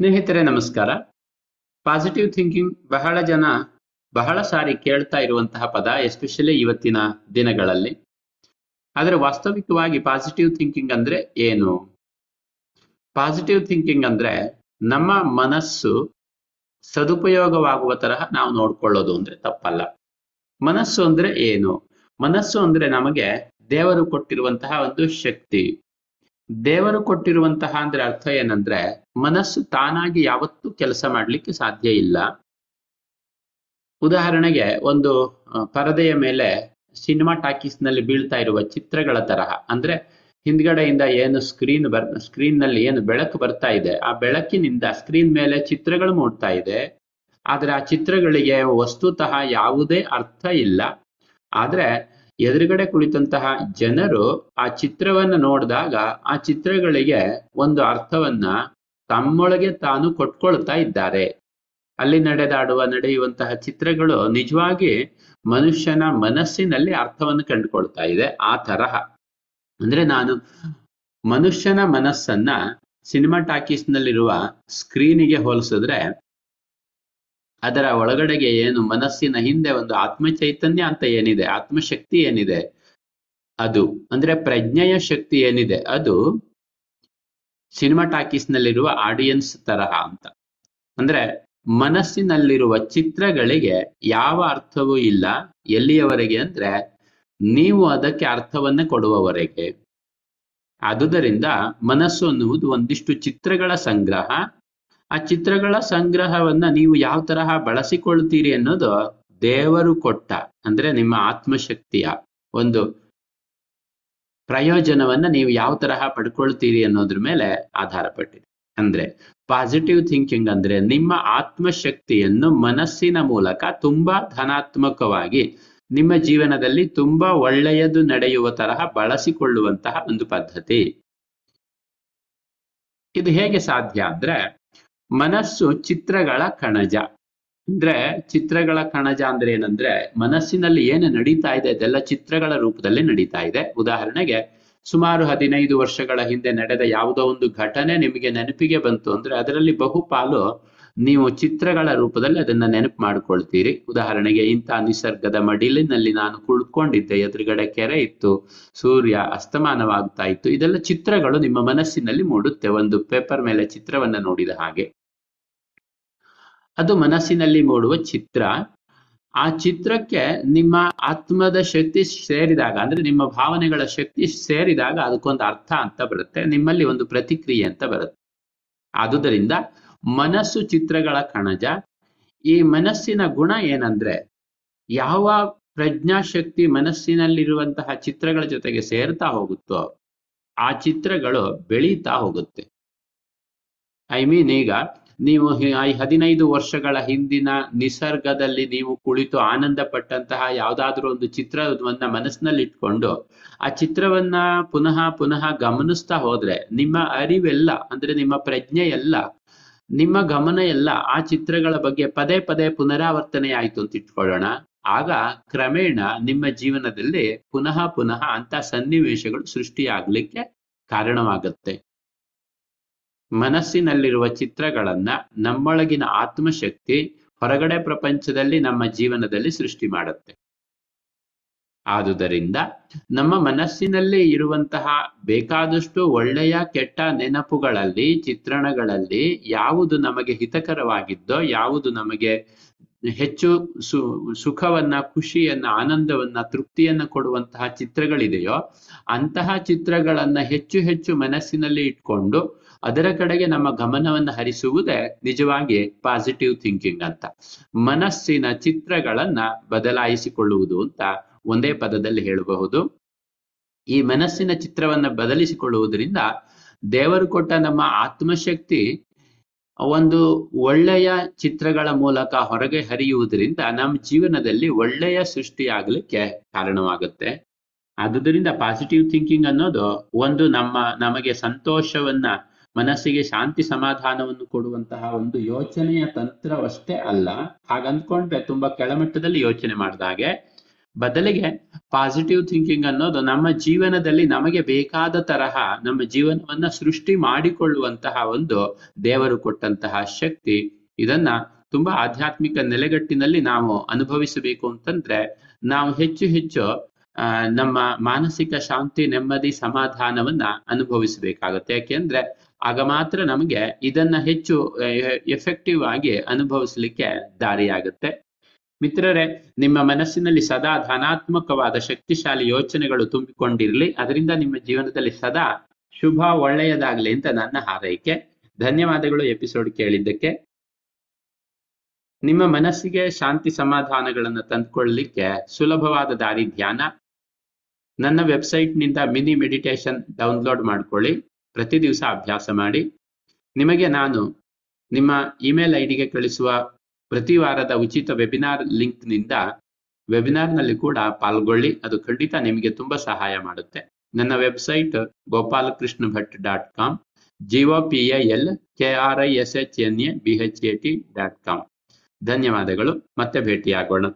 ಸ್ನೇಹಿತರೆ, ನಮಸ್ಕಾರ. Positive thinking ಬಹಳ ಜನ ಬಹಳ ಸಾರಿ ಕೇಳ್ತಾ ಇರುವಂತಹ ಪದ ಎಸ್ಪೆಷಲಿ ಇವತ್ತಿನ ದಿನಗಳಲ್ಲಿ. ಆದರೆ ವಾಸ್ತವಿಕವಾಗಿ ಪಾಸಿಟಿವ್ ಥಿಂಕಿಂಗ್ ಅಂದ್ರೆ ಏನು? ಪಾಸಿಟಿವ್ ಥಿಂಕಿಂಗ್ ಅಂದ್ರೆ ನಮ್ಮ ಮನಸ್ಸು ಸದುಪಯೋಗವಾಗುವ ತರಹ ನಾವು ನೋಡ್ಕೊಳ್ಳೋದು ಅಂದ್ರೆ ತಪ್ಪಲ್ಲ. ಮನಸ್ಸು ಅಂದ್ರೆ ಏನು? ಮನಸ್ಸು ಅಂದ್ರೆ ನಮಗೆ ದೇವರು ಕೊಟ್ಟಿರುವಂತಹ ಒಂದು ಶಕ್ತಿ. ದೇವರು ಕೊಟ್ಟಿರುವಂತಹ ಅಂದ್ರೆ ಅರ್ಥ ಏನಂದ್ರೆ ಮನಸ್ಸು ತಾನಾಗಿ ಯಾವತ್ತೂ ಕೆಲಸ ಮಾಡಲಿಕ್ಕೆ ಸಾಧ್ಯ ಇಲ್ಲ. ಉದಾಹರಣೆಗೆ ಒಂದು ಪರದೆಯ ಮೇಲೆ ಸಿನಿಮಾ ಟಾಕೀಸ್ನಲ್ಲಿ ಬೀಳ್ತಾ ಇರುವ ಚಿತ್ರಗಳ ತರಹ. ಅಂದ್ರೆ ಹಿಂದ್ಗಡೆಯಿಂದ ಏನು ಸ್ಕ್ರೀನ್ ಬರ್ ಸ್ಕ್ರೀನ್ನಲ್ಲಿ ಏನು ಬೆಳಕು ಬರ್ತಾ ಇದೆ, ಆ ಬೆಳಕಿನಿಂದ ಸ್ಕ್ರೀನ್ ಮೇಲೆ ಚಿತ್ರಗಳು ಮೂಡ್ತಾ ಇದೆ. ಆದ್ರೆ ಆ ಚಿತ್ರಗಳಿಗೆ ವಸ್ತುತಃ ಯಾವುದೇ ಅರ್ಥ ಇಲ್ಲ. ಆದ್ರೆ ಎದುರುಗಡೆ ಕುಳಿತಂತಹ ಜನರು ಆ ಚಿತ್ರವನ್ನು ನೋಡಿದಾಗ ಆ ಚಿತ್ರಗಳಿಗೆ ಒಂದು ಅರ್ಥವನ್ನ ತಮ್ಮೊಳಗೆ ತಾನು ಕೊಟ್ಕೊಳ್ತಾ ಇದ್ದಾರೆ. ಅಲ್ಲಿ ನಡೆದಾಡುವ, ನಡೆಯುವಂತಹ ಚಿತ್ರಗಳು ನಿಜವಾಗಿ ಮನುಷ್ಯನ ಮನಸ್ಸಿನಲ್ಲಿ ಅರ್ಥವನ್ನು ಕಂಡುಕೊಳ್ತಾ ಇದೆ, ಆ ತರಹ. ಅಂದ್ರೆ ನಾನು ಮನುಷ್ಯನ ಮನಸ್ಸನ್ನ ಸಿನಿಮಾ ಟಾಕೀಸ್ ನಲ್ಲಿರುವ ಸ್ಕ್ರೀನಿಗೆ ಹೋಲಿಸಿದ್ರೆ ಅದರ ಒಳಗಡೆಗೆ ಏನು ಮನಸ್ಸಿನ ಹಿಂದೆ ಒಂದು ಆತ್ಮ ಚೈತನ್ಯ ಅಂತ ಏನಿದೆ, ಆತ್ಮಶಕ್ತಿ ಏನಿದೆ, ಅದು. ಅಂದ್ರೆ ಪ್ರಜ್ಞೆಯ ಶಕ್ತಿ ಏನಿದೆ, ಅದು ಸಿನಿಮಾ ಟಾಕೀಸ್ ನಲ್ಲಿರುವ ಆಡಿಯನ್ಸ್ ತರಹ ಅಂತ. ಅಂದ್ರೆ ಮನಸ್ಸಿನಲ್ಲಿರುವ ಚಿತ್ರಗಳಿಗೆ ಯಾವ ಅರ್ಥವೂ ಇಲ್ಲ, ಎಲ್ಲಿಯವರೆಗೆ ಅಂದ್ರೆ ನೀವು ಅದಕ್ಕೆ ಅರ್ಥವನ್ನ ಕೊಡುವವರೆಗೆ. ಆದುದರಿಂದ ಮನಸ್ಸು ಅನ್ನುವುದು ಒಂದಿಷ್ಟು ಚಿತ್ರಗಳ ಸಂಗ್ರಹ. ಆ ಚಿತ್ರಗಳ ಸಂಗ್ರಹವನ್ನ ನೀವು ಯಾವ ತರಹ ಬಳಸಿಕೊಳ್ತೀರಿ ಅನ್ನೋದು ದೇವರು ಕೊಟ್ಟ, ಅಂದ್ರೆ ನಿಮ್ಮ ಆತ್ಮಶಕ್ತಿಯ ಒಂದು ಪ್ರಯೋಜನವನ್ನ ನೀವು ಯಾವ ತರಹ ಪಡ್ಕೊಳ್ತೀರಿ ಅನ್ನೋದ್ರ ಮೇಲೆ ಆಧಾರ ಪಟ್ಟಿದೆ ಅಂದ್ರೆ ಪಾಸಿಟಿವ್ ಥಿಂಕಿಂಗ್ ಅಂದ್ರೆ ನಿಮ್ಮ ಆತ್ಮಶಕ್ತಿಯನ್ನು ಮನಸ್ಸಿನ ಮೂಲಕ ತುಂಬಾ ಧನಾತ್ಮಕವಾಗಿ ನಿಮ್ಮ ಜೀವನದಲ್ಲಿ ತುಂಬಾ ಒಳ್ಳೆಯದು ನಡೆಯುವ ತರಹ ಬಳಸಿಕೊಳ್ಳುವಂತಹ ಒಂದು ಪದ್ಧತಿ. ಇದು ಹೇಗೆ ಸಾಧ್ಯ ಅಂದ್ರೆ ಮನಸ್ಸು ಚಿತ್ರಗಳ ಕಣಜ. ಅಂದ್ರೆ ಚಿತ್ರಗಳ ಕಣಜ ಅಂದ್ರೆ ಏನಂದ್ರೆ ಮನಸ್ಸಿನಲ್ಲಿ ಏನು ನಡೀತಾ ಇದೆ ಅದೆಲ್ಲ ಚಿತ್ರಗಳ ರೂಪದಲ್ಲಿ ನಡೀತಾ ಇದೆ. ಉದಾಹರಣೆಗೆ ಸುಮಾರು ಹದಿನೈದು ವರ್ಷಗಳ ಹಿಂದೆ ನಡೆದ ಯಾವುದೋ ಒಂದು ಘಟನೆ ನಿಮಗೆ ನೆನಪಿಗೆ ಬಂತು ಅಂದ್ರೆ ಅದರಲ್ಲಿ ಬಹುಪಾಲು ನೀವು ಚಿತ್ರಗಳ ರೂಪದಲ್ಲಿ ಅದನ್ನ ನೆನಪು ಮಾಡ್ಕೊಳ್ತೀರಿ. ಉದಾಹರಣೆಗೆ ಇಂಥ ನಿಸರ್ಗದ ಮಡಿಲಿನಲ್ಲಿ ನಾನು ಕುಳ್ಕೊಂಡಿದ್ದೆ ಎದುರುಗಡೆ ಕೆರೆ ಇತ್ತು, ಸೂರ್ಯ ಅಸ್ತಮಾನವಾಗ್ತಾ ಇತ್ತು, ಇದೆಲ್ಲ ಚಿತ್ರಗಳು ನಿಮ್ಮ ಮನಸ್ಸಿನಲ್ಲಿ ಮೂಡುತ್ತೆ. ಒಂದು ಪೇಪರ್ ಮೇಲೆ ಚಿತ್ರವನ್ನ ನೋಡಿದ ಹಾಗೆ. ಅದು ಮನಸ್ಸಿನಲ್ಲಿ ಮೂಡುವ ಚಿತ್ರ. ಆ ಚಿತ್ರಕ್ಕೆ ನಿಮ್ಮ ಆತ್ಮದ ಶಕ್ತಿ ಸೇರಿದಾಗ, ಅಂದ್ರೆ ನಿಮ್ಮ ಭಾವನೆಗಳ ಶಕ್ತಿ ಸೇರಿದಾಗ ಅದಕ್ಕೊಂದು ಅರ್ಥ ಅಂತ ಬರುತ್ತೆ, ನಿಮ್ಮಲ್ಲಿ ಒಂದು ಪ್ರತಿಕ್ರಿಯೆ ಅಂತ ಬರುತ್ತೆ. ಆದುದರಿಂದ ಮನಸ್ಸು ಚಿತ್ರಗಳ ಕಣಜ. ಈ ಮನಸ್ಸಿನ ಗುಣ ಏನಂದ್ರೆ, ಯಾವ ಪ್ರಜ್ಞಾಶಕ್ತಿ ಮನಸ್ಸಿನಲ್ಲಿರುವಂತಹ ಚಿತ್ರಗಳ ಜೊತೆಗೆ ಸೇರ್ತಾ ಹೋಗುತ್ತೋ, ಆ ಚಿತ್ರಗಳು ಬೆಳೀತಾ ಹೋಗುತ್ತೆ. ಐ ಮೀನ್ ಈಗ ನೀವು ಈ ಹದಿನೈದು ವರ್ಷಗಳ ಹಿಂದಿನ ನಿಸರ್ಗದಲ್ಲಿ ನೀವು ಕುಳಿತು ಆನಂದ ಪಟ್ಟಂತಹ ಯಾವುದಾದ್ರೂ ಒಂದು ಚಿತ್ರವನ್ನ ಮನಸ್ಸಿನಲ್ಲಿ ಇಟ್ಕೊಂಡು ಆ ಚಿತ್ರವನ್ನ ಪುನಃ ಪುನಃ ಗಮನಿಸ್ತಾ ಹೋದ್ರೆ ನಿಮ್ಮ ಅರಿವೆಲ್ಲ, ಅಂದ್ರೆ ನಿಮ್ಮ ಪ್ರಜ್ಞೆ ಎಲ್ಲ ನಿಮ್ಮ ಗಮನ ಎಲ್ಲ ಆ ಚಿತ್ರಗಳ ಬಗ್ಗೆ ಪದೇ ಪದೇ ಪುನರಾವರ್ತನೆ ಆಯ್ತು ಅಂತ ಇಟ್ಕೊಳ್ಳೋಣ. ಆಗ ಕ್ರಮೇಣ ನಿಮ್ಮ ಜೀವನದಲ್ಲಿ ಪುನಃ ಪುನಃ ಅಂತ ಸನ್ನಿವೇಶಗಳು ಸೃಷ್ಟಿಯಾಗ್ಲಿಕ್ಕೆ ಕಾರಣವಾಗುತ್ತೆ. ಮನಸ್ಸಿನಲ್ಲಿರುವ ಚಿತ್ರಗಳನ್ನ ನಮ್ಮೊಳಗಿನ ಆತ್ಮಶಕ್ತಿ ಹೊರಗಡೆ ಪ್ರಪಂಚದಲ್ಲಿ ನಮ್ಮ ಜೀವನದಲ್ಲಿ ಸೃಷ್ಟಿ ಮಾಡುತ್ತೆ. ಆದುದರಿಂದ ನಮ್ಮ ಮನಸ್ಸಿನಲ್ಲಿ ಇರುವಂತಹ ಬೇಕಾದಷ್ಟು ಒಳ್ಳೆಯ, ಕೆಟ್ಟ ನೆನಪುಗಳಲ್ಲಿ, ಚಿತ್ರಣಗಳಲ್ಲಿ ಯಾವುದು ನಮಗೆ ಹಿತಕರವಾಗಿದ್ದೋ, ಯಾವುದು ನಮಗೆ ಹೆಚ್ಚು ಸು, ಸುಖವನ್ನ, ಖುಷಿಯನ್ನ, ಆನಂದವನ್ನ, ತೃಪ್ತಿಯನ್ನ ಕೊಡುವಂತಹ ಚಿತ್ರಗಳಿದೆಯೋ ಅಂತಹ ಚಿತ್ರಗಳನ್ನ ಹೆಚ್ಚು ಹೆಚ್ಚು ಮನಸ್ಸಿನಲ್ಲಿ ಇಟ್ಕೊಂಡು ಅದರ ಕಡೆಗೆ ನಮ್ಮ ಗಮನವನ್ನು ಹರಿಸುವುದೇ ನಿಜವಾಗಿ ಪಾಸಿಟಿವ್ ಥಿಂಕಿಂಗ್ ಅಂತ. ಮನಸ್ಸಿನ ಚಿತ್ರಗಳನ್ನ ಬದಲಾಯಿಸಿಕೊಳ್ಳುವುದು ಅಂತ ಒಂದೇ ಪದದಲ್ಲಿ ಹೇಳಬಹುದು. ಈ ಮನಸ್ಸಿನ ಚಿತ್ರವನ್ನ ಬದಲಿಸಿಕೊಳ್ಳುವುದರಿಂದ ದೇವರು ಕೊಟ್ಟ ನಮ್ಮ ಆತ್ಮಶಕ್ತಿ ಒಂದು ಒಳ್ಳೆಯ ಚಿತ್ರಗಳ ಮೂಲಕ ಹೊರಗೆ ಹರಿಯುವುದರಿಂದ ನಮ್ಮ ಜೀವನದಲ್ಲಿ ಒಳ್ಳೆಯ ಸೃಷ್ಟಿಯಾಗಲಿಕ್ಕೆ ಕಾರಣವಾಗುತ್ತೆ. ಆದುದರಿಂದ ಪಾಸಿಟಿವ್ ಥಿಂಕಿಂಗ್ ಅನ್ನೋದು ಒಂದು ನಮ್ಮ, ನಮಗೆ ಸಂತೋಷವನ್ನ, ಮನಸ್ಸಿಗೆ ಶಾಂತಿ ಸಮಾಧಾನವನ್ನು ಕೊಡುವಂತಹ ಒಂದು ಯೋಚನೆಯ ತಂತ್ರವಷ್ಟೇ ಅಲ್ಲ. ಹಾಗಂದ್ಕೊಂಡ್ರೆ ತುಂಬಾ ಕೆಳಮಟ್ಟದಲ್ಲಿ ಯೋಚನೆ ಮಾಡಿದ ಹಾಗೆ ಬದಲಿಗೆ ಪಾಸಿಟಿವ್ ಥಿಂಕಿಂಗ್ ಅನ್ನೋದು ನಮ್ಮ ಜೀವನದಲ್ಲಿ ನಮಗೆ ಬೇಕಾದ ತರಹ, ನಮ್ಮ ಜೀವನವನ್ನ ಸೃಷ್ಟಿ ಮಾಡಿಕೊಳ್ಳುವಂತಹ ಒಂದು ದೇವರು ಕೊಟ್ಟಂತಹ ಶಕ್ತಿ. ಇದನ್ನ ತುಂಬಾ ಆಧ್ಯಾತ್ಮಿಕ ನೆಲೆಗಟ್ಟಿನಲ್ಲಿ ನಾವು ಅನುಭವಿಸಬೇಕು ಅಂತಂದ್ರೆ, ನಾವು ಹೆಚ್ಚು ಹೆಚ್ಚು ನಮ್ಮ ಮಾನಸಿಕ ಶಾಂತಿ, ನೆಮ್ಮದಿ, ಸಮಾಧಾನವನ್ನ ಅನುಭವಿಸಬೇಕಾಗುತ್ತೆ. ಯಾಕೆಂದ್ರೆ, ಆಗ ಮಾತ್ರ ನಮಗೆ ಇದನ್ನ ಹೆಚ್ಚು ಎಫೆಕ್ಟಿವ್ ಆಗಿ ಅನುಭವಿಸ್ಲಿಕ್ಕೆ ದಾರಿಯಾಗುತ್ತೆ. ಮಿತ್ರರೇ, ನಿಮ್ಮ ಮನಸ್ಸಿನಲ್ಲಿ ಸದಾ ಧನಾತ್ಮಕವಾದ ಶಕ್ತಿಶಾಲಿ ಯೋಚನೆಗಳು ತುಂಬಿಕೊಂಡಿರಲಿ. ಅದರಿಂದ ನಿಮ್ಮ ಜೀವನದಲ್ಲಿ ಸದಾ ಶುಭ ಒಳ್ಳೆಯದಾಗಲಿ ಅಂತ ನನ್ನ ಹಾರೈಕೆ. ಧನ್ಯವಾದಗಳು ಎಪಿಸೋಡ್ ಕೇಳಿದ್ದಕ್ಕೆ. ನಿಮ್ಮ ಮನಸ್ಸಿಗೆ ಶಾಂತಿ ಸಮಾಧಾನಗಳನ್ನು ತಂದುಕೊಳ್ಳಲಿಕ್ಕೆ ಸುಲಭವಾದ ದಾರಿ ಧ್ಯಾನ. ನನ್ನ ವೆಬ್ಸೈಟ್ನಿಂದ ಮಿನಿ ಮೆಡಿಟೇಷನ್ ಡೌನ್ಲೋಡ್ ಮಾಡ್ಕೊಳ್ಳಿ. ಪ್ರತಿ ದಿವಸ ಅಭ್ಯಾಸ ಮಾಡಿ. ನಿಮಗೆ ನಾನು ನಿಮ್ಮ ಇಮೇಲ್ ಐಡಿಗೆ ಡಿಗೆ ಕಳಿಸುವ ಪ್ರತಿ ವಾರದ ಉಚಿತ ವೆಬಿನಾರ್ ಲಿಂಕ್ನಿಂದ ವೆಬಿನಾರ್ನಲ್ಲಿ ಕೂಡ ಪಾಲ್ಗೊಳ್ಳಿ. ಅದು ಖಂಡಿತ ನಿಮಗೆ ತುಂಬಾ ಸಹಾಯ ಮಾಡುತ್ತೆ. ನನ್ನ website Gopalakrishna Bhat dot com G O P L K R I S H N A B H A T dot com. ಧನ್ಯವಾದಗಳು. ಮತ್ತೆ ಭೇಟಿಯಾಗೋಣ.